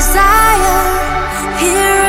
desire. Here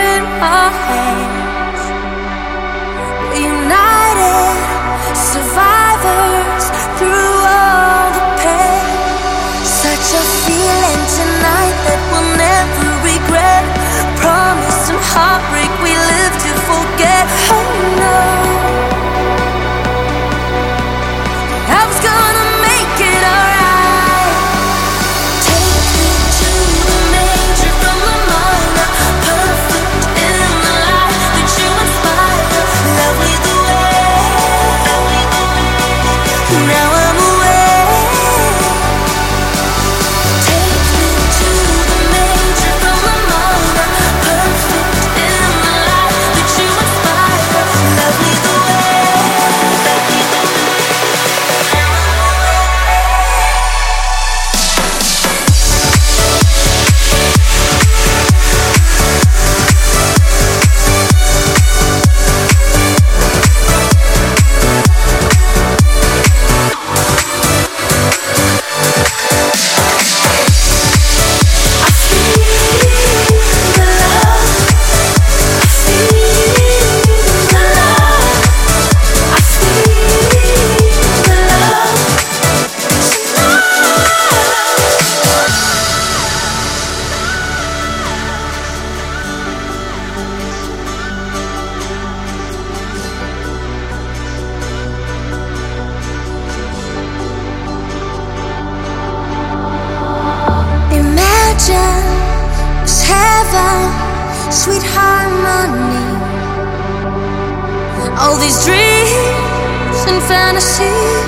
All these dreams and fantasies